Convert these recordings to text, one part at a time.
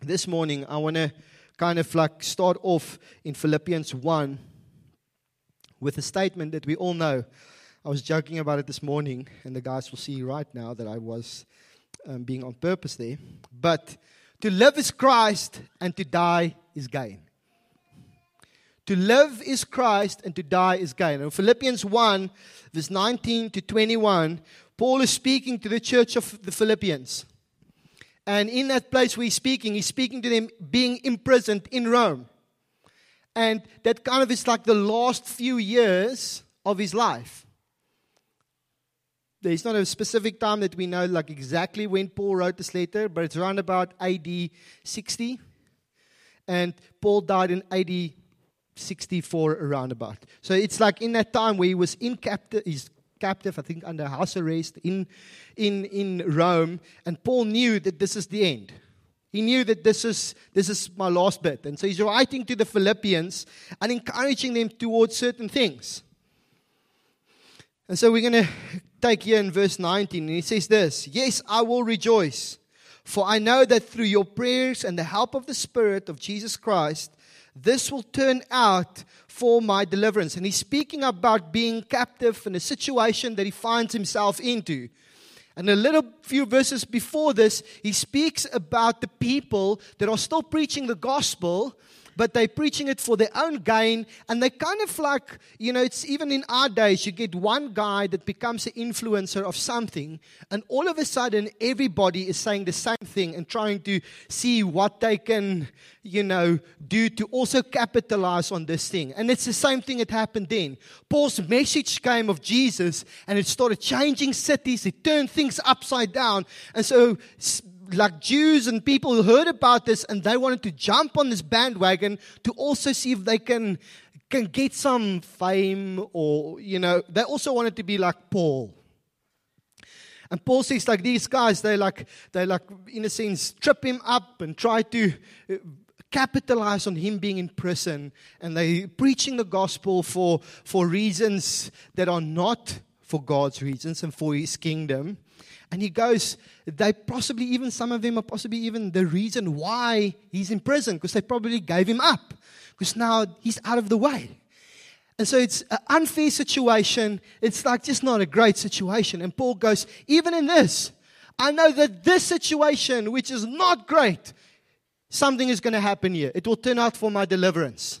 this morning, I want to kind of like start off in Philippians 1 with a statement that we all know. I was joking about it this morning, and the guys will see right now that I was um, being on purpose there. But to live is Christ, and to die is gain. To live is Christ, and to die is gain. In Philippians 1, verse 19 to 21, Paul is speaking to the church of the Philippians. And in that place where he's speaking, he's speaking to them being imprisoned in Rome. And that kind of is like the last few years of his life. There's not a specific time that we know, like exactly when Paul wrote this letter, but it's around about AD 60. And Paul died in AD 64, around about. So it's like in that time where he was in captive, he's captive, I think, under house arrest in, in, in Rome. And Paul knew that this is the end. He knew that this is, this is my last bit. And so he's writing to the Philippians and encouraging them towards certain things. And so we're going to take here in verse 19, and he says this Yes, I will rejoice, for I know that through your prayers and the help of the Spirit of Jesus Christ, this will turn out for my deliverance. And he's speaking about being captive in a situation that he finds himself into. And a little few verses before this, he speaks about the people that are still preaching the gospel, but they're preaching it for their own gain. And they kind of like, you know, it's even in our days, you get one guy that becomes an influencer of something, and all of a sudden, everybody is saying the same thing and trying to see what they can, you know, do to also capitalize on this thing. And it's the same thing that happened then. Paul's message came of Jesus, and it started changing cities, it turned things upside down. And so, like Jews and people who heard about this and they wanted to jump on this bandwagon to also see if they can can get some fame or you know they also wanted to be like Paul. And Paul says like these guys they like they like in a sense trip him up and try to uh, capitalize on him being in prison and they preaching the gospel for for reasons that are not for God's reasons and for his kingdom. And he goes, they possibly even, some of them are possibly even the reason why he's in prison, because they probably gave him up, because now he's out of the way. And so it's an unfair situation. It's like just not a great situation. And Paul goes, even in this, I know that this situation, which is not great, something is going to happen here. It will turn out for my deliverance.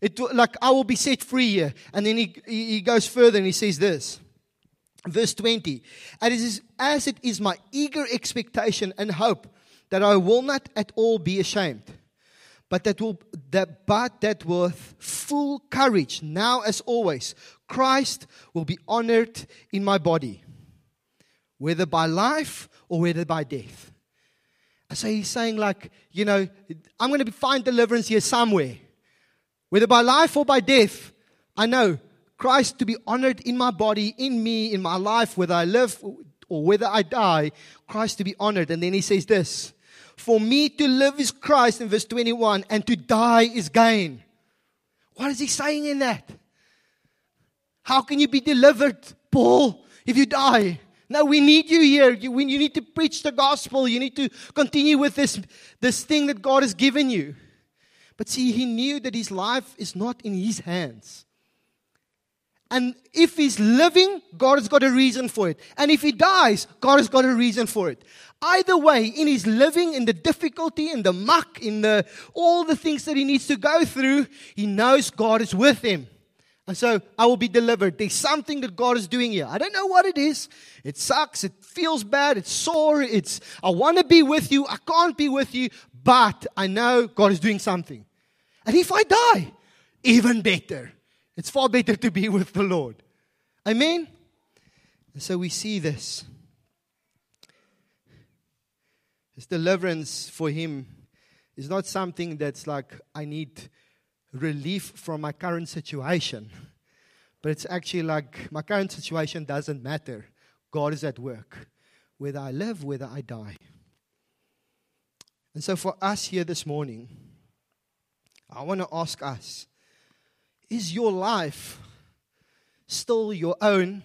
It will, like I will be set free here. And then he, he goes further and he says this. Verse 20. And it is, as it is my eager expectation and hope that I will not at all be ashamed, but that will that but that with full courage, now as always, Christ will be honored in my body, whether by life or whether by death. So he's saying, like, you know, I'm going to find deliverance here somewhere. Whether by life or by death, I know Christ to be honored in my body, in me, in my life, whether I live or whether I die, Christ to be honored. And then he says this For me to live is Christ in verse 21, and to die is gain. What is he saying in that? How can you be delivered, Paul, if you die? No, we need you here. You, you need to preach the gospel. You need to continue with this, this thing that God has given you. But see, he knew that his life is not in his hands. And if he's living, God has got a reason for it. And if he dies, God has got a reason for it. Either way, in his living, in the difficulty, in the muck, in the all the things that he needs to go through, he knows God is with him. And so I will be delivered. There's something that God is doing here. I don't know what it is. It sucks. It feels bad. It's sore. It's I want to be with you. I can't be with you, but I know God is doing something. And if I die, even better. It's far better to be with the Lord. Amen? And so we see this. This deliverance for him is not something that's like, I need relief from my current situation. But it's actually like, my current situation doesn't matter. God is at work, whether I live, whether I die. And so for us here this morning, I want to ask us is your life still your own?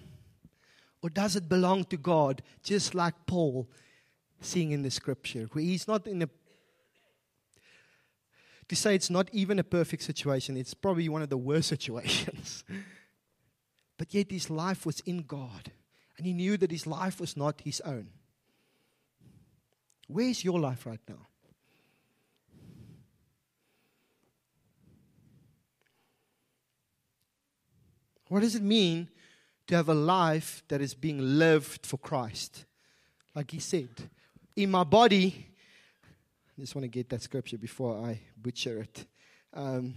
Or does it belong to God, just like Paul seeing in the scripture, where he's not in a to say it's not even a perfect situation. It's probably one of the worst situations. but yet his life was in God. And he knew that his life was not his own. Where's your life right now? What does it mean to have a life that is being lived for Christ? Like he said, in my body, I just want to get that scripture before I butcher it. Um,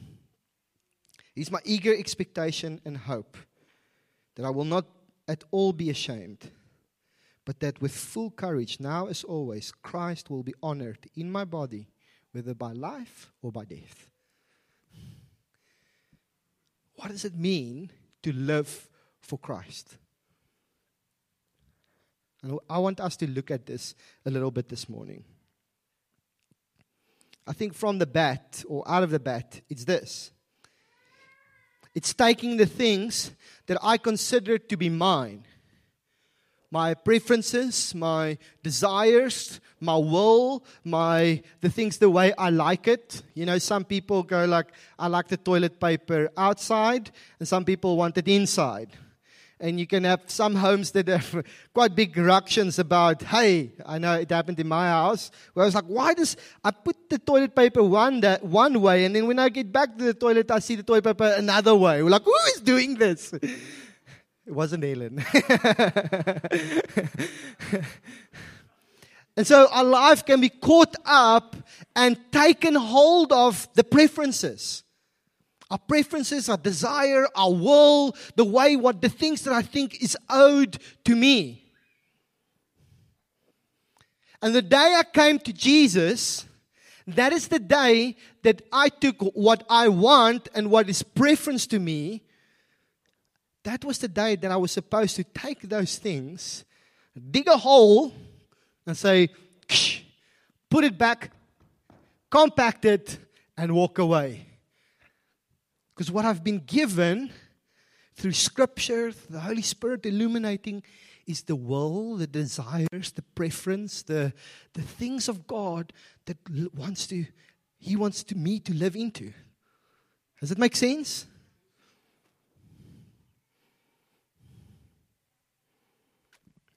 it's my eager expectation and hope that I will not at all be ashamed, but that with full courage, now as always, Christ will be honored in my body, whether by life or by death. What does it mean to live for Christ? And I want us to look at this a little bit this morning. I think from the bat or out of the bat, it's this it's taking the things that I consider to be mine my preferences, my desires, my will, my the things the way I like it. You know, some people go like, I like the toilet paper outside, and some people want it inside. And you can have some homes that have quite big ructions about, hey, I know it happened in my house, where I was like, why does I put the toilet paper one, that, one way, and then when I get back to the toilet, I see the toilet paper another way. We're like, who is doing this? It wasn't Helen. and so our life can be caught up and taken hold of the preferences. Our preferences, our desire, our will, the way, what the things that I think is owed to me. And the day I came to Jesus, that is the day that I took what I want and what is preference to me. That was the day that I was supposed to take those things, dig a hole, and say, put it back, compact it, and walk away. Because what I've been given through Scripture, the Holy Spirit illuminating, is the will, the desires, the preference, the, the things of God that wants to, He wants to me to live into. Does it make sense?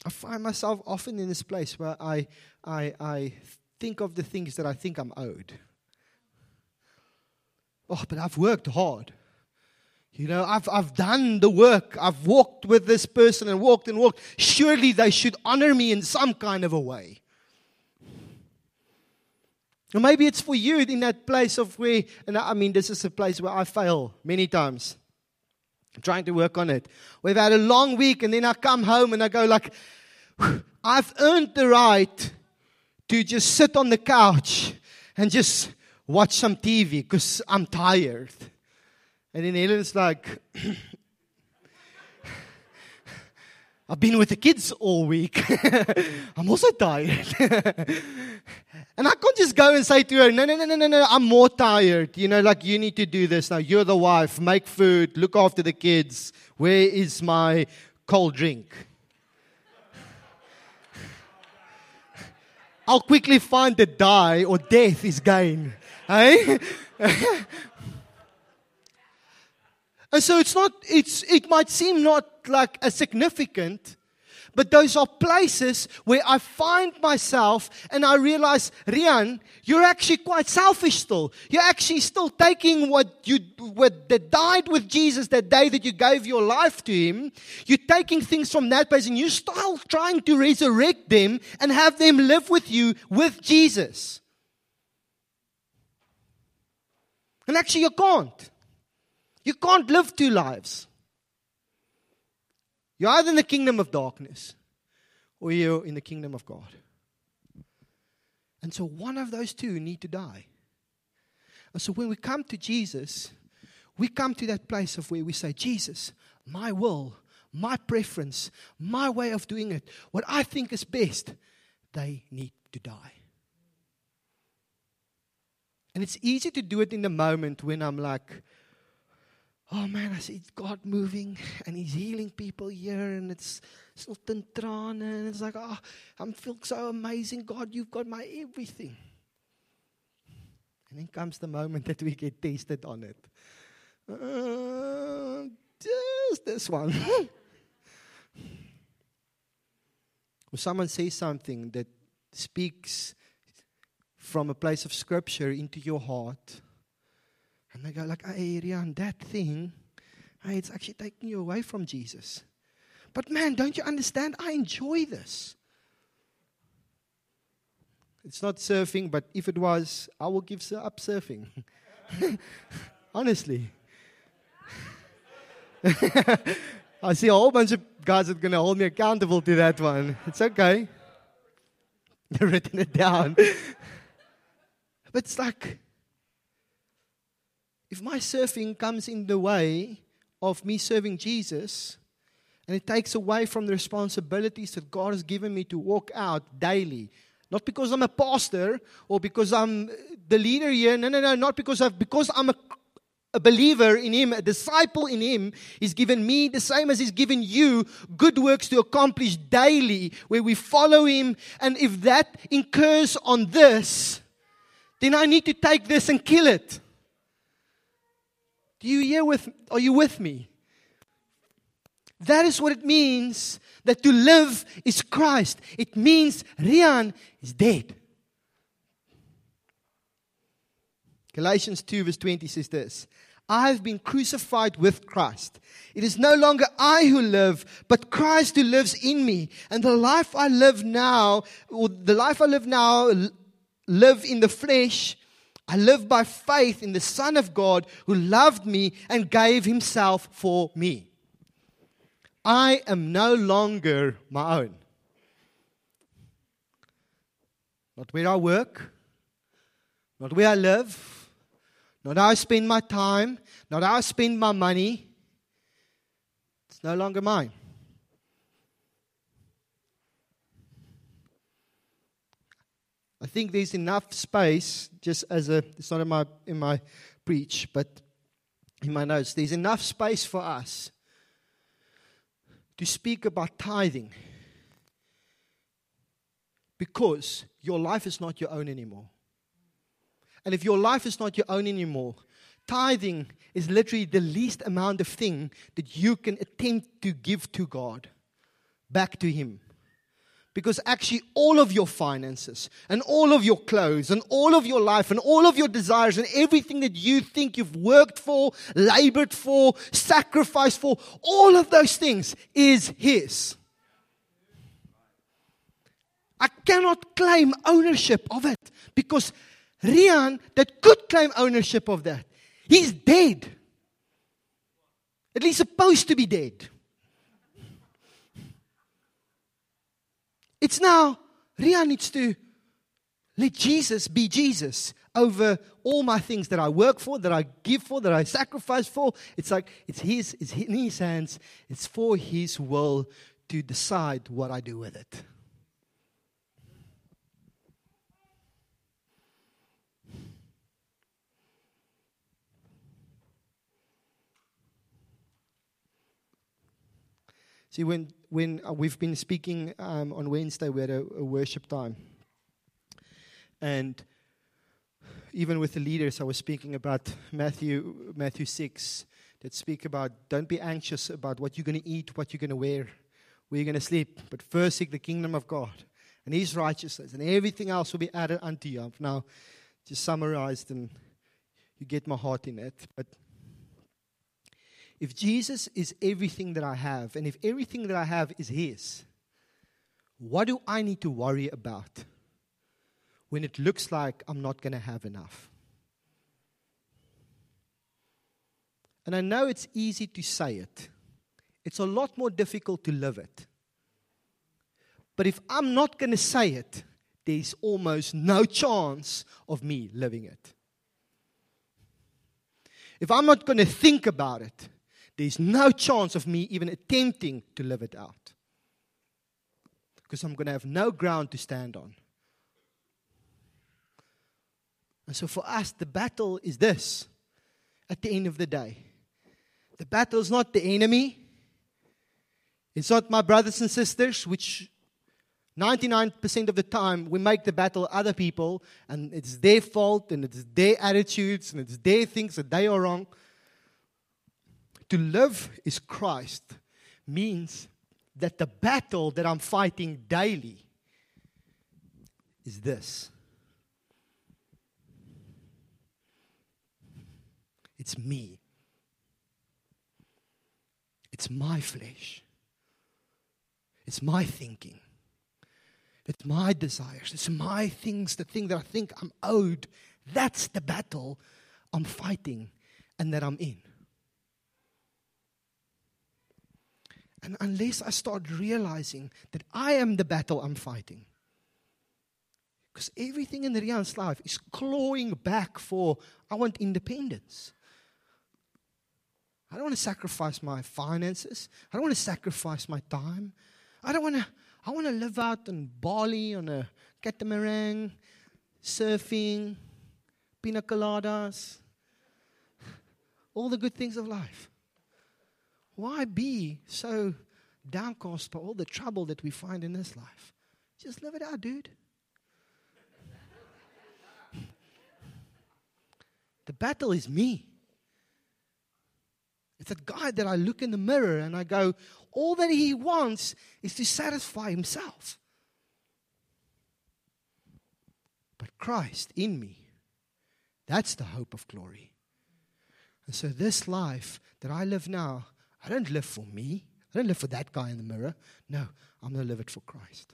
I find myself often in this place where I, I, I think of the things that I think I'm owed. Oh, but I've worked hard. You know, I've, I've done the work. I've walked with this person and walked and walked. Surely they should honor me in some kind of a way. Or maybe it's for you in that place of where, and I mean, this is a place where I fail many times. I'm trying to work on it. We've had a long week, and then I come home and I go like, I've earned the right to just sit on the couch and just watch some TV because I'm tired. And then Helen's like, I've been with the kids all week. I'm also tired. and I can't just go and say to her, no, no, no, no, no, no, I'm more tired. You know, like you need to do this now. You're the wife, make food, look after the kids. Where is my cold drink? I'll quickly find that die or death is gain. Hey? Eh? and so it's not, it's, it might seem not like a significant, but those are places where I find myself and I realize, Riaan, you're actually quite selfish still. You're actually still taking what you what that died with Jesus that day that you gave your life to him. You're taking things from that place and you're still trying to resurrect them and have them live with you with Jesus. And actually you can't. You can't live two lives. You're either in the kingdom of darkness or you're in the kingdom of God. And so one of those two need to die. And so when we come to Jesus, we come to that place of where we say, Jesus, my will, my preference, my way of doing it, what I think is best, they need to die. And it's easy to do it in the moment when I'm like, oh man, I see God moving and He's healing people here, and it's Sultan and it's like, oh, I'm feeling so amazing. God, you've got my everything. And then comes the moment that we get tasted on it. Uh, just this one. when someone says something that speaks from a place of scripture into your heart, and they go like, "Hey, Riaan, that thing, hey, it's actually taking you away from Jesus." But man, don't you understand? I enjoy this. It's not surfing, but if it was, I will give up surfing. Honestly. I see a whole bunch of guys that are going to hold me accountable to that one. It's okay. They've written it down. but it's like, if my surfing comes in the way of me serving Jesus, and it takes away from the responsibilities that God has given me to walk out daily, not because I'm a pastor or because I'm the leader here. No, no, no. Not because of because I'm a, a believer in Him, a disciple in Him. He's given me the same as He's given you good works to accomplish daily, where we follow Him. And if that incurs on this, then I need to take this and kill it. Do you hear with? Are you with me? That is what it means that to live is Christ. It means Riaan is dead. Galatians 2, verse 20 says this I have been crucified with Christ. It is no longer I who live, but Christ who lives in me. And the life I live now, or the life I live now, live in the flesh. I live by faith in the Son of God who loved me and gave himself for me. I am no longer my own. Not where I work, not where I live, not how I spend my time, not how I spend my money. It's no longer mine. I think there's enough space, just as a, it's not in my, in my preach, but in my notes, there's enough space for us to speak about tithing because your life is not your own anymore. And if your life is not your own anymore, tithing is literally the least amount of thing that you can attempt to give to God back to Him. Because actually, all of your finances and all of your clothes and all of your life and all of your desires and everything that you think you've worked for, labored for, sacrificed for, all of those things is His. I cannot claim ownership of it because Riaan, that could claim ownership of that, he's dead. At least supposed to be dead. It's now, Riaan needs to let Jesus be Jesus over all my things that I work for, that I give for, that I sacrifice for. It's like it's his, it's in his hands. It's for his will to decide what I do with it. See, when, when uh, we've been speaking um, on Wednesday, we had a, a worship time. And even with the leaders, I was speaking about Matthew, Matthew 6, that speak about don't be anxious about what you're going to eat, what you're going to wear, where you're going to sleep, but first seek the kingdom of God and His righteousness, and everything else will be added unto you. I've now just summarized, and you get my heart in it. But if Jesus is everything that I have, and if everything that I have is His, what do I need to worry about when it looks like I'm not going to have enough? And I know it's easy to say it, it's a lot more difficult to live it. But if I'm not going to say it, there's almost no chance of me living it. If I'm not going to think about it, there's no chance of me even attempting to live it out. Because I'm going to have no ground to stand on. And so for us, the battle is this at the end of the day. The battle is not the enemy, it's not my brothers and sisters, which 99% of the time, we make the battle other people, and it's their fault, and it's their attitudes, and it's their things that they are wrong. To live is Christ means that the battle that I'm fighting daily is this it's me, it's my flesh, it's my thinking. It's my desires. It's my things, the thing that I think I'm owed. That's the battle I'm fighting and that I'm in. And unless I start realizing that I am the battle I'm fighting, because everything in Riaan's life is clawing back for, I want independence. I don't want to sacrifice my finances. I don't want to sacrifice my time. I don't want to I want to live out in Bali on a catamaran, surfing, pina coladas, all the good things of life. Why be so downcast by all the trouble that we find in this life? Just live it out, dude. the battle is me. It's that guy that I look in the mirror and I go, all that he wants is to satisfy himself. But Christ in me, that's the hope of glory. And so, this life that I live now, I don't live for me. I don't live for that guy in the mirror. No, I'm going to live it for Christ.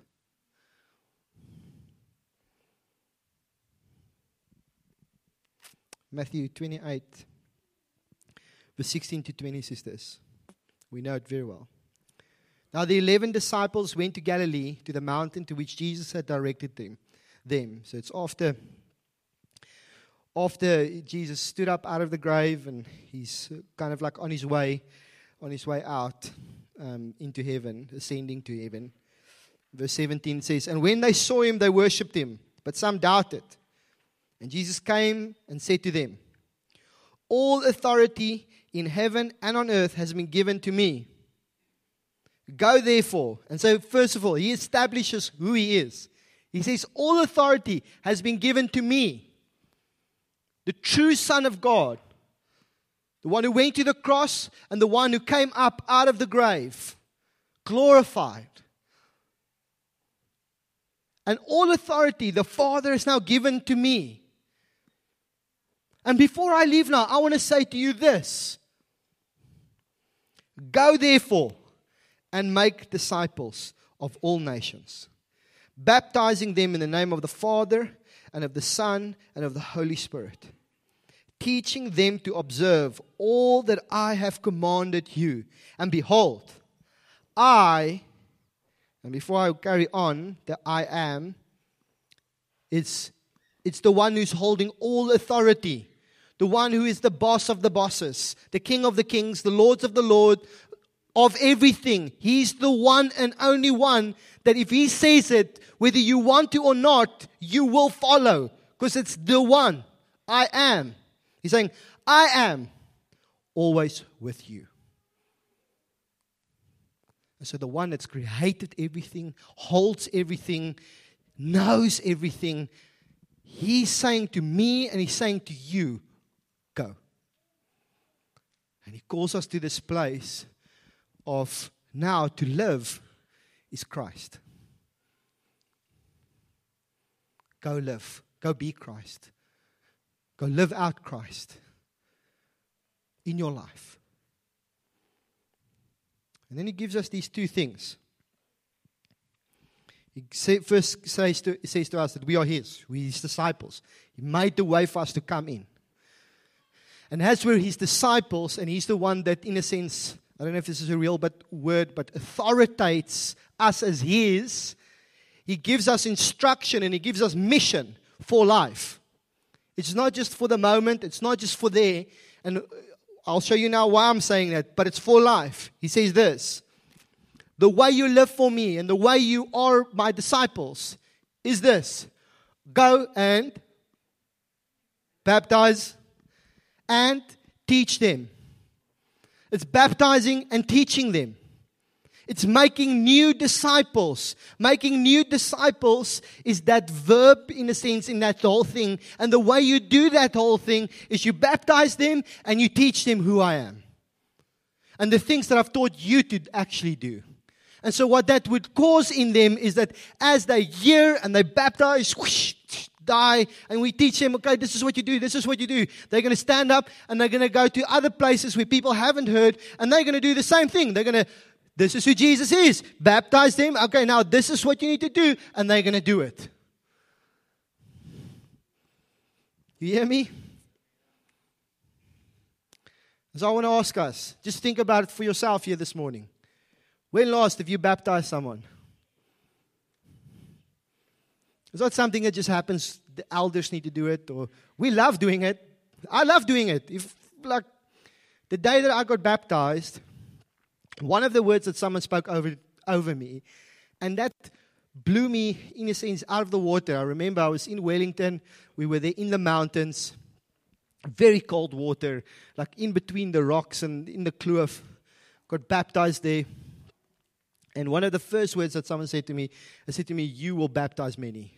Matthew 28, verse 16 to 20 says this. We know it very well. Now the eleven disciples went to Galilee, to the mountain to which Jesus had directed them. them. So it's after, after Jesus stood up out of the grave and he's kind of like on his way, on his way out um, into heaven, ascending to heaven. Verse 17 says, And when they saw him, they worshipped him, but some doubted. And Jesus came and said to them, All authority in heaven and on earth has been given to me. Go therefore. And so, first of all, he establishes who he is. He says, All authority has been given to me, the true Son of God, the one who went to the cross and the one who came up out of the grave, glorified. And all authority the Father has now given to me. And before I leave now, I want to say to you this Go therefore and make disciples of all nations, baptizing them in the name of the Father and of the Son and of the Holy Spirit, teaching them to observe all that I have commanded you. And behold, I, and before I carry on, that I am, it's, it's the one who's holding all authority the one who is the boss of the bosses, the king of the kings, the lords of the lord, of everything. He's the one and only one that if He says it, whether you want to or not, you will follow because it's the one. I am. He's saying, I am always with you. And so the one that's created everything, holds everything, knows everything, he's saying to me and he's saying to you, go. And he calls us to this place of now to live is Christ. Go live. Go be Christ. Go live out Christ in your life. And then he gives us these two things. He first says to, says to us that we are his, we are his disciples. He made the way for us to come in. And as we're his disciples, and he's the one that, in a sense, I don't know if this is a real but word, but authoritates us as His. He gives us instruction and He gives us mission for life. It's not just for the moment, it's not just for there. And I'll show you now why I'm saying that, but it's for life. He says this The way you live for me and the way you are my disciples is this go and baptize and teach them it's baptizing and teaching them. It's making new disciples. Making new disciples is that verb, in a sense, in that whole thing. And the way you do that whole thing is you baptize them and you teach them who I am. And the things that I've taught you to actually do. And so, what that would cause in them is that as they hear and they baptize, whoosh, die, and we teach them, okay, this is what you do, this is what you do. They're going to stand up and they're going to go to other places where people haven't heard, and they're going to do the same thing. They're going to, this is who Jesus is. Baptize them. Okay, now this is what you need to do, and they're going to do it. You hear me? So I want to ask us, just think about it for yourself here this morning. When last have you baptized someone? It's not something that just happens, the elders need to do it, or we love doing it. I love doing it. If, like, the day that I got baptized, one of the words that someone spoke over, over me, and that blew me, in a sense, out of the water. I remember I was in Wellington, we were there in the mountains, very cold water, like in between the rocks and in the kloof. Got baptized there. And one of the first words that someone said to me, they said to me, You will baptize many.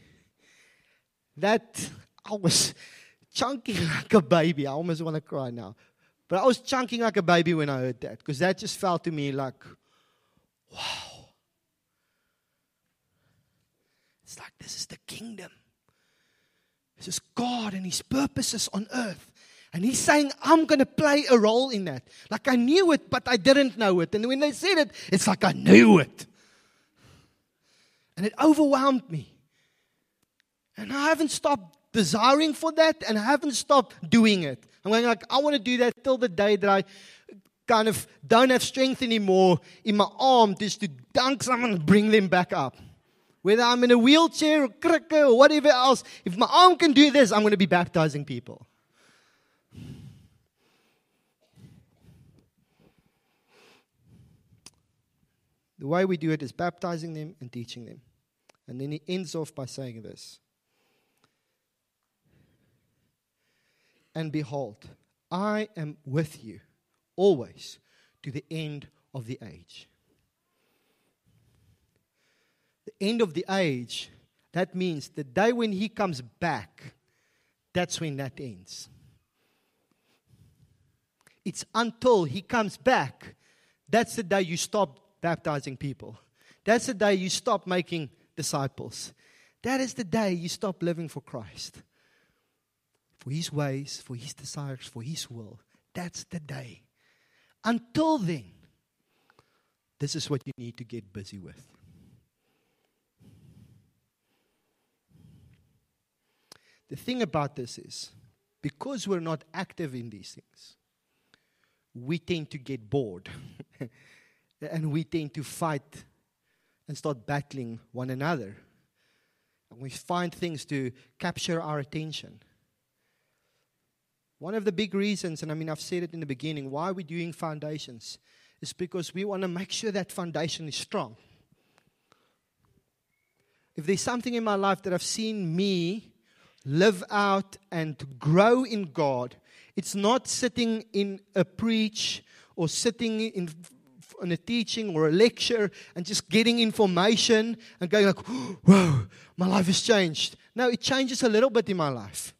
That, I was chunking like a baby. I almost want to cry now. But I was chunking like a baby when I heard that because that just felt to me like, wow. It's like this is the kingdom. This is God and His purposes on earth. And he's saying, I'm going to play a role in that. Like I knew it, but I didn't know it. And when they said it, it's like I knew it. And it overwhelmed me. And I haven't stopped desiring for that, and I haven't stopped doing it. I'm going like, I want to do that till the day that I kind of don't have strength anymore in my arm just to dunk someone and bring them back up. Whether I'm in a wheelchair or cricket or whatever else, if my arm can do this, I'm going to be baptizing people. The way we do it is baptizing them and teaching them. And then he ends off by saying this And behold, I am with you always to the end of the age. The end of the age, that means the day when he comes back, that's when that ends. It's until he comes back, that's the day you stop baptizing people. That's the day you stop making disciples. That is the day you stop living for Christ, for His ways, for His desires, for His will. That's the day. Until then, this is what you need to get busy with. The thing about this is, because we're not active in these things, we tend to get bored. and we tend to fight and start battling one another. And we find things to capture our attention. One of the big reasons, and I mean, I've said it in the beginning, why we're doing foundations is because we want to make sure that foundation is strong. If there's something in my life that I've seen me live out and grow in God, it's not sitting in a preach or sitting in in a teaching or a lecture and just getting information and going like, whoa, my life has changed. No, it changes a little bit in my life.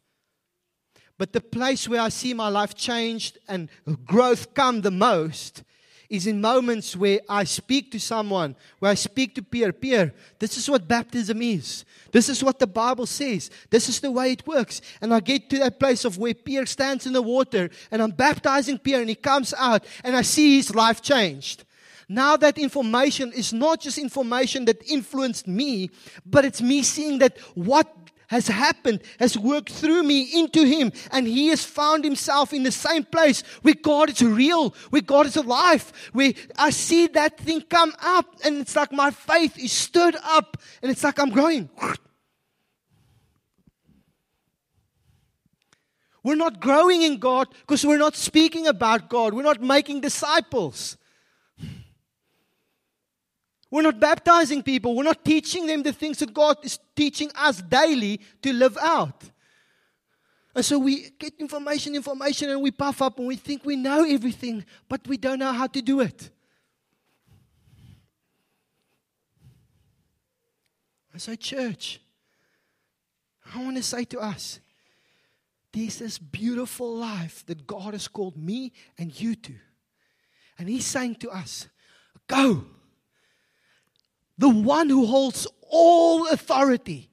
But the place where I see my life changed and growth come the most is in moments where I speak to someone, where I speak to peer. Peer, this is what baptism is. This is what the Bible says. This is the way it works. And I get to that place of where Peer stands in the water and I'm baptizing Peer and he comes out and I see his life changed. Now that information is not just information that influenced me, but it's me seeing that what has happened has worked through me into him and he has found himself in the same place where God is real, where God is alive, where I see that thing come up and it's like my faith is stirred up and it's like I'm growing. We're not growing in God because we're not speaking about God. We're not making disciples. We're not baptizing people. We're not teaching them the things that God is teaching us daily to live out. And so we get information, information, and we puff up and we think we know everything, but we don't know how to do it. So, church, I want to say to us, there's this beautiful life that God has called me and you to. And He's saying to us, Go. The one who holds all authority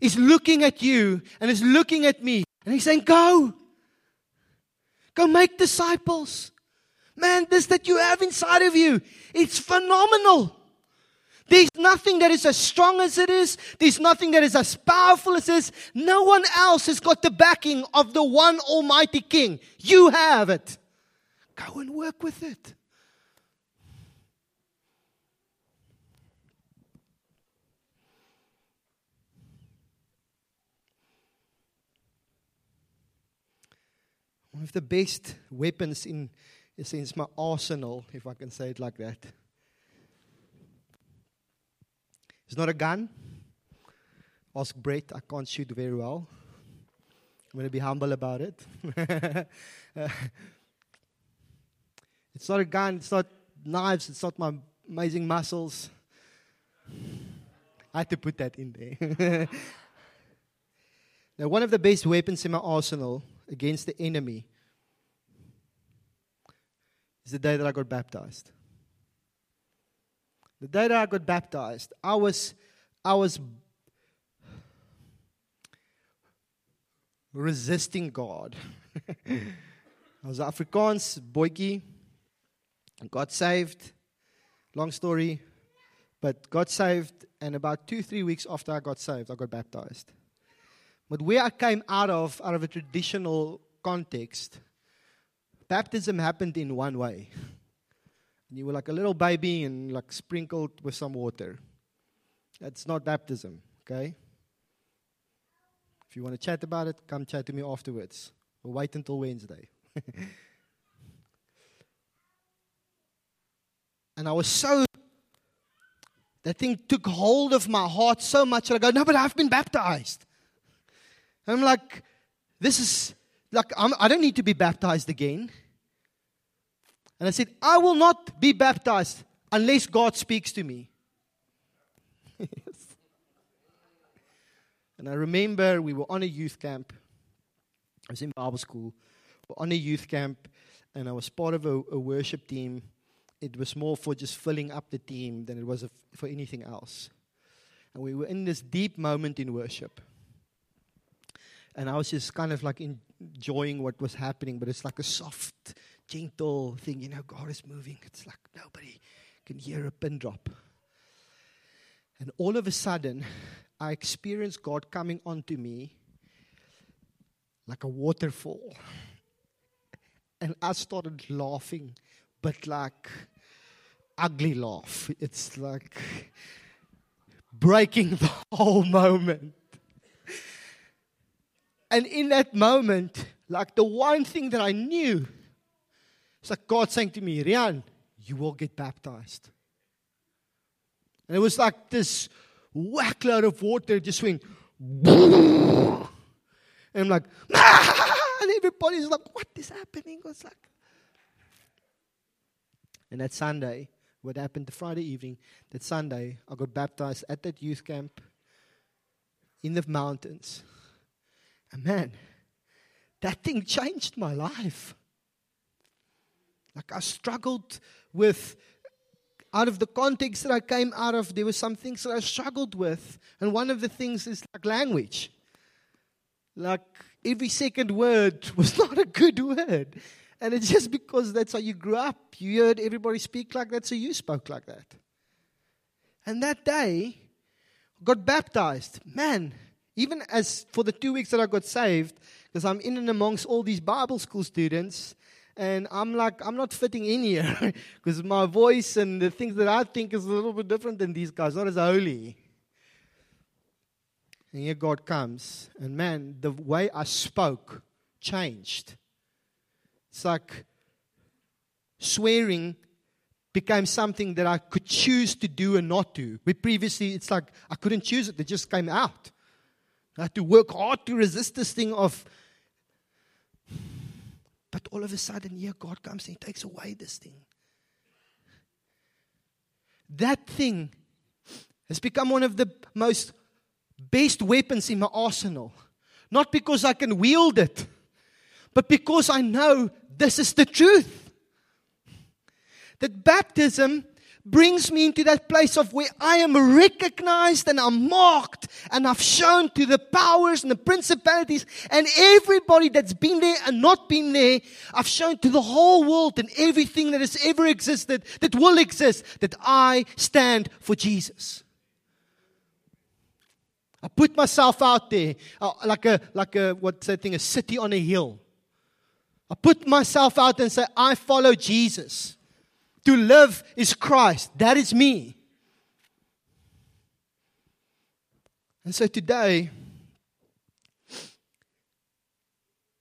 is looking at you and is looking at me. And He's saying, Go. Go make disciples. Man, this that you have inside of you, it's phenomenal. There's nothing that is as strong as it is. There's nothing that is as powerful as this. No one else has got the backing of the one Almighty King. You have it. Go and work with it. One of the best weapons in a sense my arsenal, if I can say it like that, It's not a gun. Ask Brett. I can't shoot very well. I'm going to be humble about it. it's not a gun. It's not knives. It's not my amazing muscles. I had to put that in there. now, one of the best weapons in my arsenal against the enemy is the day that I got baptized. The day that I got baptized, I was, I was resisting God. I was Afrikaans, boykie, got saved. Long story, but got saved, and about two, three weeks after I got saved, I got baptized. But where I came out of, out of a traditional context, baptism happened in one way. And you were like a little baby and like sprinkled with some water. That's not baptism, okay? If you want to chat about it, come chat to me afterwards. Or wait until Wednesday. and I was so, that thing took hold of my heart so much that I go, no, but I've been baptized. I'm like, this is, like, I'm, I do not need to be baptized again. And I said, I will not be baptized unless God speaks to me. yes. And I remember we were on a youth camp. I was in Bible school. We were on a youth camp, and I was part of a, a worship team. It was more for just filling up the team than it was for anything else. And we were in this deep moment in worship. And I was just kind of like enjoying what was happening, but it's like a soft gentle thing. You know, God is moving. It's like nobody can hear a pin drop. And all of a sudden, I experienced God coming onto me like a waterfall. And I started laughing, but like ugly laugh. It's like breaking the whole moment. And in that moment, like the one thing that I knew it's like God saying to me, Riaan, you will get baptized. And it was like this whack load of water just went. And I'm like, ah! and everybody's like, what is happening? It's like, and that Sunday, what happened the Friday evening, that Sunday, I got baptized at that youth camp in the mountains. And man, that thing changed my life. Like I struggled with, out of the context that I came out of, there were some things that I struggled with. And one of the things is like language. Like every second word was not a good word. And it's just because that's how you grew up. You heard everybody speak like that, so you spoke like that. And that day, got baptized. Man, even as for the two weeks that I got saved, because I'm in and amongst all these Bible school students, and I'm like, I'm not fitting in here because my voice and the things that I think is a little bit different than these guys, not as holy. And here God comes, and man, the way I spoke changed. It's like swearing became something that I could choose to do and not do. But previously, it's like I couldn't choose it, it just came out. I had to work hard to resist this thing of but all of a sudden, here God comes and He takes away this thing. That thing has become one of the most best weapons in my arsenal. Not because I can wield it, but because I know this is the truth. That baptism brings me into that place of where I am recognized and I'm marked and I've shown to the powers and the principalities and everybody that's been there and not been there. I've shown to the whole world and everything that has ever existed, that will exist, that I stand for Jesus. I put myself out there uh, like a, like a, what's that thing, a city on a hill. I put myself out and say, I follow Jesus. To live is Christ. That is me. And so today,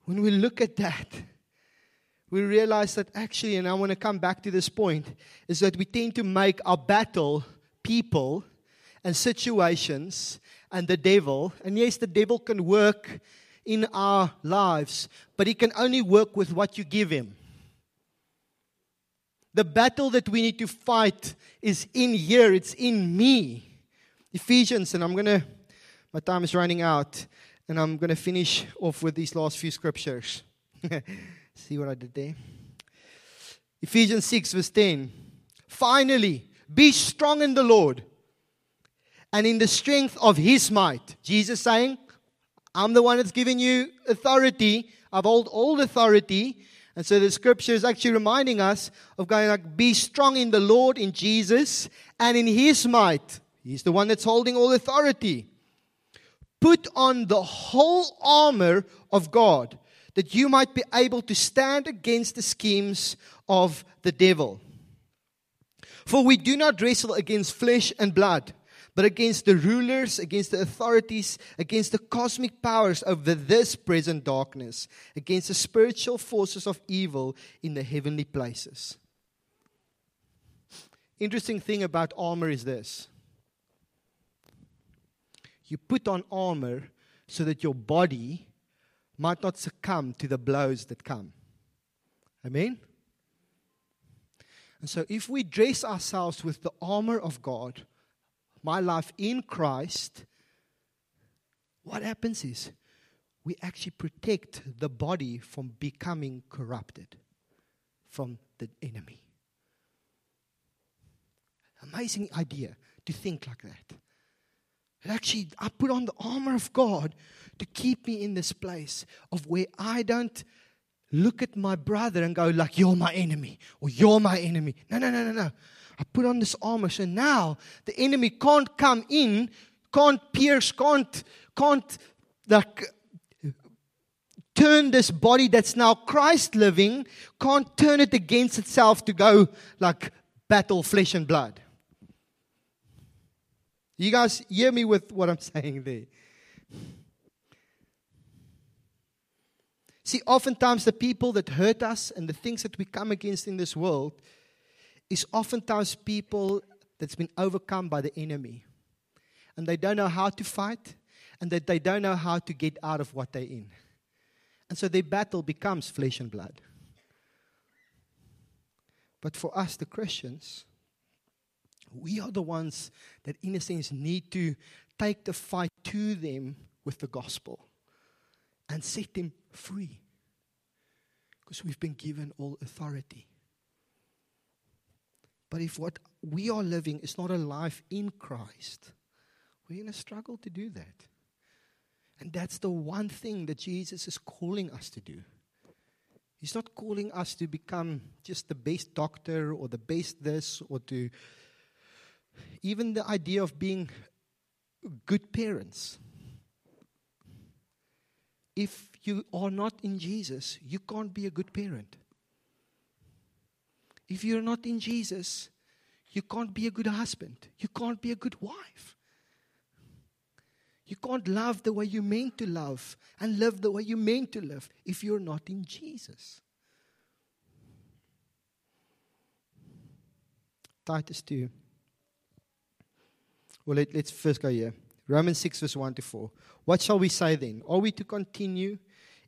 when we look at that, we realize that actually, and I want to come back to this point, is that we tend to make our battle people and situations and the devil. And yes, the devil can work in our lives, but he can only work with what you give him. The battle that we need to fight is in here, it's in me. Ephesians, and I'm going to, my time is running out, and I'm going to finish off with these last few scriptures. See what I did there? Ephesians 6, verse 10. Finally, be strong in the Lord and in the strength of his might. Jesus saying, I'm the one that's giving you authority. I've hold all authority. And so the scripture is actually reminding us of going like, be strong in the Lord, in Jesus, and in his might. He's the one that's holding all authority. Put on the whole armor of God that you might be able to stand against the schemes of the devil. For we do not wrestle against flesh and blood but against the rulers, against the authorities, against the cosmic powers of this present darkness, against the spiritual forces of evil in the heavenly places. Interesting thing about armor is this you put on armor so that your body might not succumb to the blows that come. Amen? And so, if we dress ourselves with the armor of God, my life in Christ, what happens is we actually protect the body from becoming corrupted from the enemy. Amazing idea to think like that. And actually, I put on the armor of God to keep me in this place of where I don't look at my brother and go like, "You're my enemy" or "You're my enemy." No, no, no, no, no. I put on this armor. So now the enemy can't come in, can't pierce, can't, can't like turn this body that's now Christ living, can't turn it against itself to go like battle flesh and blood. You guys hear me with what I'm saying there? See, oftentimes the people that hurt us and the things that we come against in this world is oftentimes people that's been overcome by the enemy. And they don't know how to fight, and that they don't know how to get out of what they're in. And so their battle becomes flesh and blood. But for us, the Christians, we are the ones that, in a sense, need to take the fight to them with the gospel and set them free. Because we've been given all authority. But if what we are living is not a life in Christ, we're going to struggle to do that. And that's the one thing that Jesus is calling us to do. He's not calling us to become just the best doctor or the best this or to even the idea of being good parents. If you are not in Jesus, you can't be a good parent. If you're not in Jesus, you can't be a good husband. You can't be a good wife. You can't love the way you meant to love and live the way you meant to live if you're not in Jesus. Titus 2. Well, let, us first go here. Romans 6, verse 1 to 4. What shall we say then? Are we to continue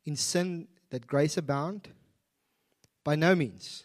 in sin that grace abound? By no means.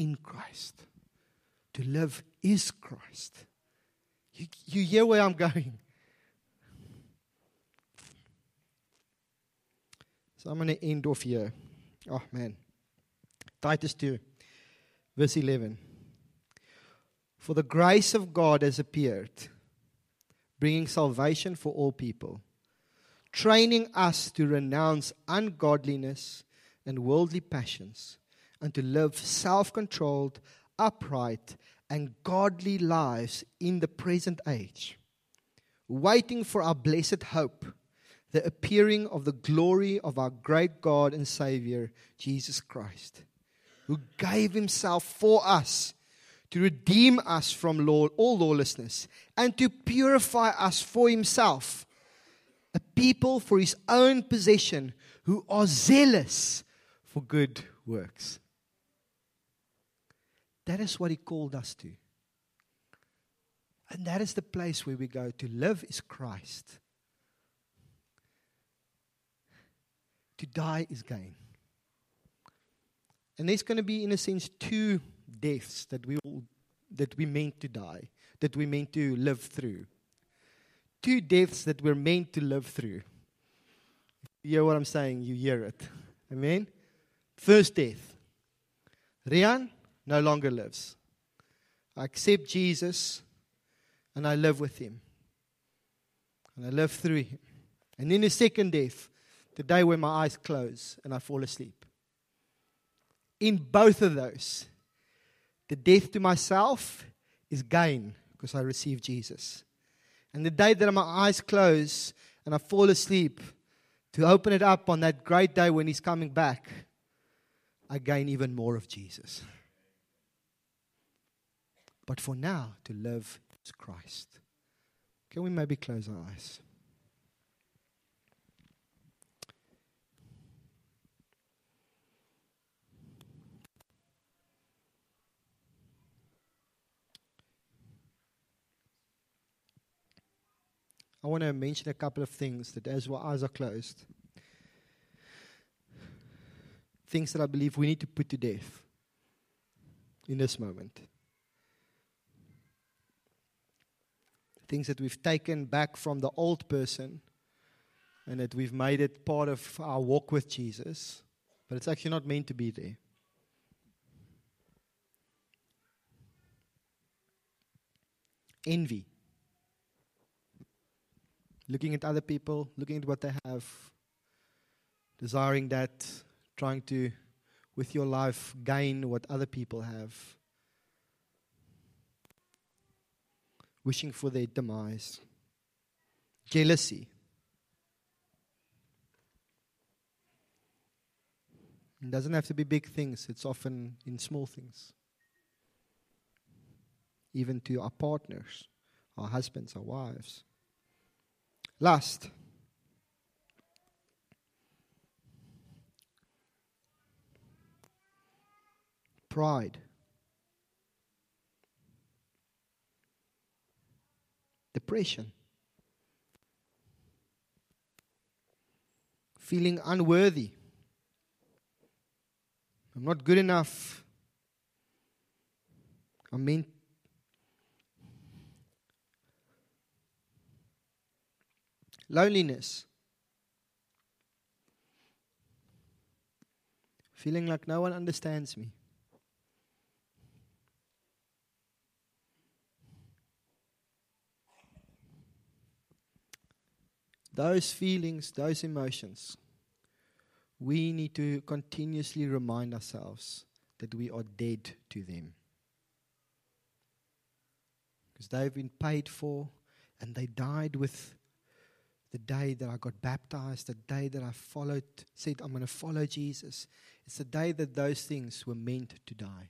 In Christ. To live is Christ. You, you hear where I'm going? So I'm going to end off here. Oh, man. Titus 2, verse 11. For the grace of God has appeared, bringing salvation for all people, training us to renounce ungodliness and worldly passions, and to live self controlled, upright, and godly lives in the present age, waiting for our blessed hope, the appearing of the glory of our great God and Savior, Jesus Christ, who gave himself for us to redeem us from law, all lawlessness and to purify us for himself, a people for his own possession who are zealous for good works. That is what He called us to. And that is the place where we go. To live is Christ, to die is gain. And there's going to be, in a sense, two deaths that we all, that we meant to die, that we meant to live through. Two deaths that we're meant to live through. You hear what I'm saying? You hear it. Amen? First death. Riaan, no longer lives. I accept Jesus and I live with him. And I live through him. And in the second death, the day when my eyes close and I fall asleep. In both of those, the death to myself is gain because I receive Jesus. And the day that my eyes close and I fall asleep, to open it up on that great day when He's coming back, I gain even more of Jesus. But for now, to live is Christ. Can we maybe close our eyes? I want to mention a couple of things that, as our eyes are closed, things that I believe we need to put to death in this moment. Things that we've taken back from the old person and that we've made it part of our walk with Jesus, but it's actually not meant to be there. Envy. Looking at other people, looking at what they have, desiring that, trying to, with your life, gain what other people have. Wishing for their demise. Jealousy. It doesn't have to be big things, it's often in small things. Even to our partners, our husbands, our wives. Lust. Pride. Depression, feeling unworthy. I'm not good enough. I mean, loneliness, feeling like no one understands me. Those feelings, those emotions, we need to continuously remind ourselves that we are dead to them. Because they've been paid for and they died with the day that I got baptized, the day that I followed, said, I'm going to follow Jesus. It's the day that those things were meant to die.